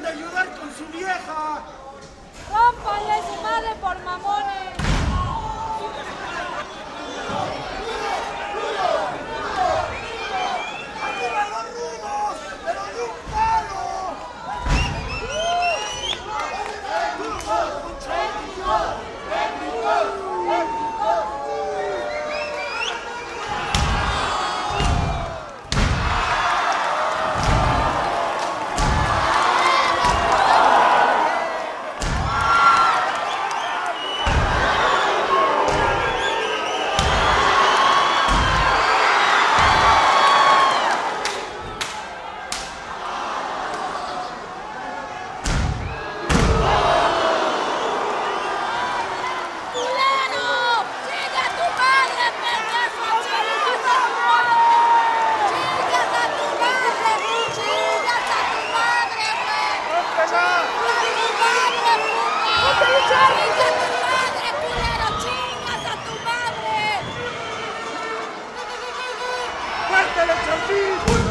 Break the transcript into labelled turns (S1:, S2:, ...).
S1: de ayudar con su vieja.
S2: ¡Rómpanle su madre por mamones! Fuerte los